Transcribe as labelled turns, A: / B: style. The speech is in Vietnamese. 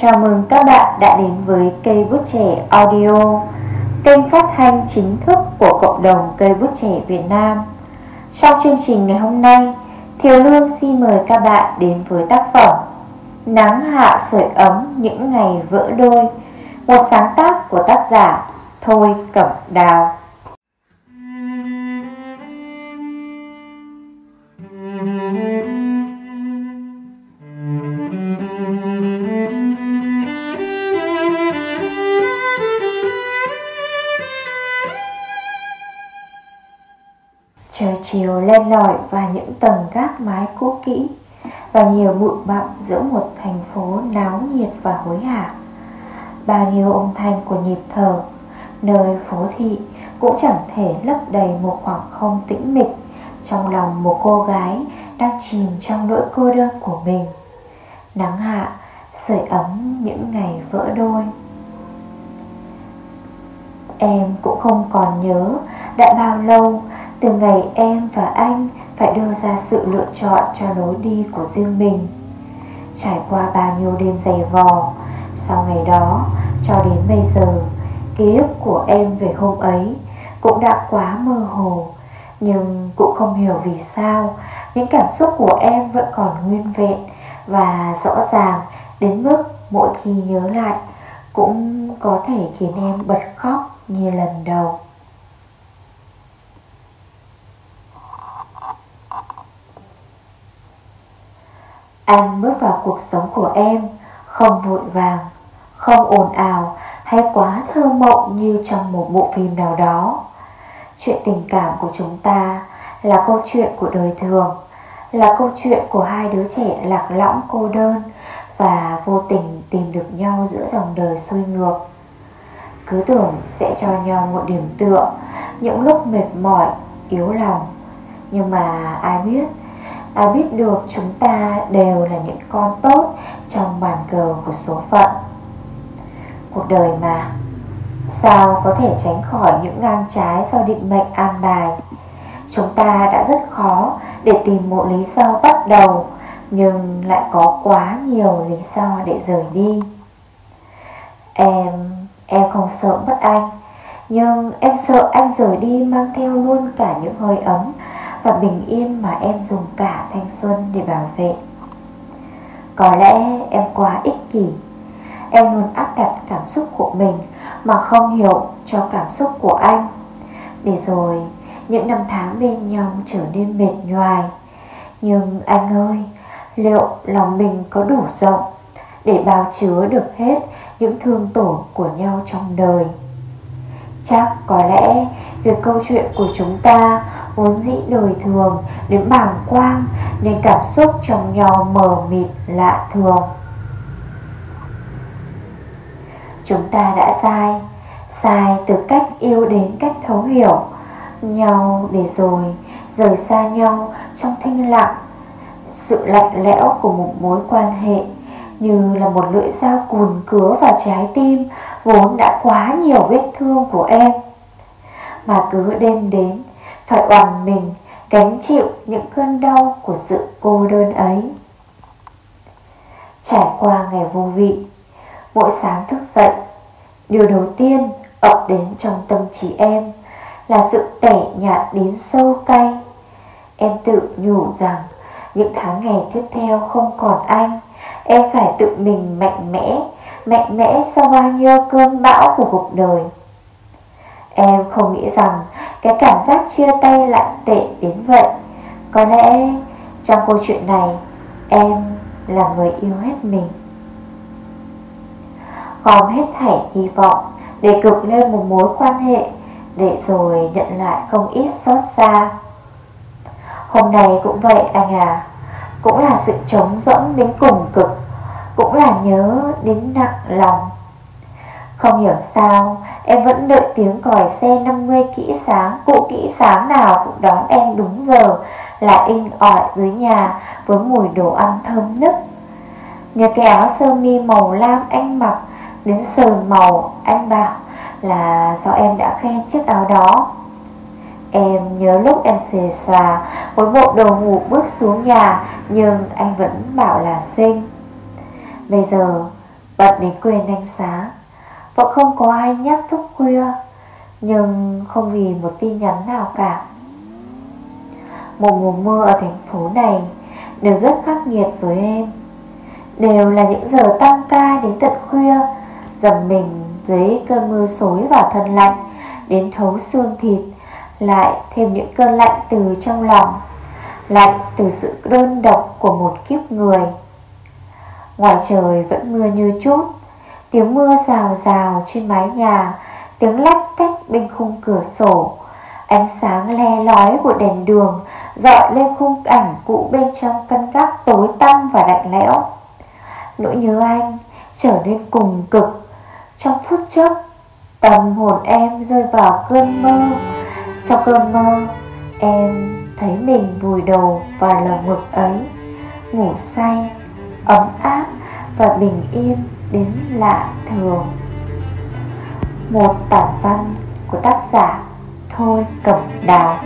A: Chào mừng các bạn đã đến với cây bút trẻ audio, kênh phát thanh chính thức của cộng đồng cây bút trẻ Việt Nam. Trong chương trình ngày hôm nay, Thiều Lương xin mời các bạn đến với tác phẩm Nắng hạ sưởi ấm những ngày vỡ đôi, một sáng tác của tác giả Thôi Cẩm Đào. Chiều len lỏi vào những tầng gác mái cũ kỹ Và nhiều bụi bặm giữa một thành phố náo nhiệt và hối hả. Bao nhiêu âm thanh của nhịp thở Nơi phố thị cũng chẳng thể lấp đầy một khoảng không tĩnh mịch Trong lòng một cô gái đang chìm trong nỗi cô đơn của mình. Nắng hạ, sưởi ấm những ngày vỡ đôi. Em cũng không còn nhớ đã bao lâu từ ngày em và anh phải đưa ra sự lựa chọn cho lối đi của riêng mình. Trải qua bao nhiêu đêm dày vò, Sau ngày đó cho đến bây giờ, Ký ức của em về hôm ấy cũng đã quá mơ hồ. Nhưng cũng không hiểu vì sao, Những cảm xúc của em vẫn còn nguyên vẹn Và rõ ràng đến mức mỗi khi nhớ lại Cũng có thể khiến em bật khóc như lần đầu. Anh bước vào cuộc sống của em Không vội vàng Không ồn ào Hay quá thơ mộng như trong một bộ phim nào đó. Chuyện tình cảm của chúng ta Là câu chuyện của đời thường Là câu chuyện của hai đứa trẻ lạc lõng cô đơn Và vô tình tìm được nhau giữa dòng đời xuôi ngược. Cứ tưởng sẽ cho nhau một điểm tựa Những lúc mệt mỏi, yếu lòng. Nhưng mà ai biết Ai biết được chúng ta đều là những con tốt trong bàn cờ của số phận. Cuộc đời mà. Sao có thể tránh khỏi những ngang trái do định mệnh an bài? Chúng ta đã rất khó để tìm một lý do bắt đầu Nhưng lại có quá nhiều lý do để rời đi. Em, em không sợ mất anh Nhưng em sợ anh rời đi mang theo luôn cả những hơi ấm và bình yên mà em dùng cả thanh xuân để bảo vệ. Có lẽ em quá ích kỷ. Em luôn áp đặt cảm xúc của mình mà không hiểu cho cảm xúc của anh. Để rồi những năm tháng bên nhau trở nên mệt nhoài. Nhưng anh ơi, liệu lòng mình có đủ rộng để bao chứa được hết những thương tổn của nhau trong đời? Chắc có lẽ việc câu chuyện của chúng ta vốn dĩ đời thường đến bàng quang nên cảm xúc trong nhau mờ mịt lạ thường. Chúng ta đã sai, sai từ cách yêu đến cách thấu hiểu nhau để rồi rời xa nhau trong thinh lặng. Sự lạnh lẽo của một mối quan hệ như là một lưỡi dao cùn cứa vào trái tim, vốn đã quá nhiều vết thương của em. Mà cứ đêm đến, phải oằn mình, gánh chịu những cơn đau của sự cô đơn ấy. Trải qua ngày vô vị, mỗi sáng thức dậy, điều đầu tiên ập đến trong tâm trí em là sự tẻ nhạt đến sâu cay. Em tự nhủ rằng những tháng ngày tiếp theo không còn anh. Em phải tự mình mạnh mẽ Mạnh mẽ sau bao nhiêu cơn bão của cuộc đời. Em không nghĩ rằng Cái cảm giác chia tay lạnh tệ đến vậy. Có lẽ trong câu chuyện này, Em là người yêu hết mình. Gom hết thảy hy vọng Để cực lên một mối quan hệ Để rồi nhận lại không ít xót xa. Hôm nay cũng vậy anh à. Cũng là sự trống rỗng đến cùng cực, cũng là nhớ đến nặng lòng. Không hiểu sao, Em vẫn đợi tiếng còi xe 50 kỹ sáng Cụ kỹ sáng nào cũng đón em đúng giờ, Là in ỏi dưới nhà Với mùi đồ ăn thơm nức. Nhờ cái áo sơ mi màu lam anh mặc, Đến sờn màu anh bảo Là do em đã khen chiếc áo đó. Em nhớ lúc em xề xòa Một bộ đồ ngủ bước xuống nhà, Nhưng anh vẫn bảo là xinh. Bây giờ, Bật đến quên ánh sáng Vẫn không có ai nhắc thức khuya, Nhưng không vì một tin nhắn nào cả. Một mùa mưa ở thành phố này Đều rất khắc nghiệt với em. Đều là những giờ tăng ca đến tận khuya, Dầm mình dưới cơn mưa xối và thân lạnh, Đến thấu xương thịt lại thêm những cơn lạnh từ trong lòng, Lạnh từ sự đơn độc của một kiếp người. Ngoài trời vẫn mưa như chút, Tiếng mưa rào rào trên mái nhà, Tiếng lách tách bên khung cửa sổ, Ánh sáng le lói của đèn đường dọi lên khung cảnh cũ bên trong căn gác tối tăm và lạnh lẽo. Nỗi nhớ anh trở nên cùng cực. Trong phút chốc, Tâm hồn em rơi vào cơn mơ trong cơn mơ, Em thấy mình vùi đầu vào lồng ngực ấy, Ngủ say, ấm áp và bình yên đến lạ thường. Một tản văn của tác giả Thôi Cẩm Đào.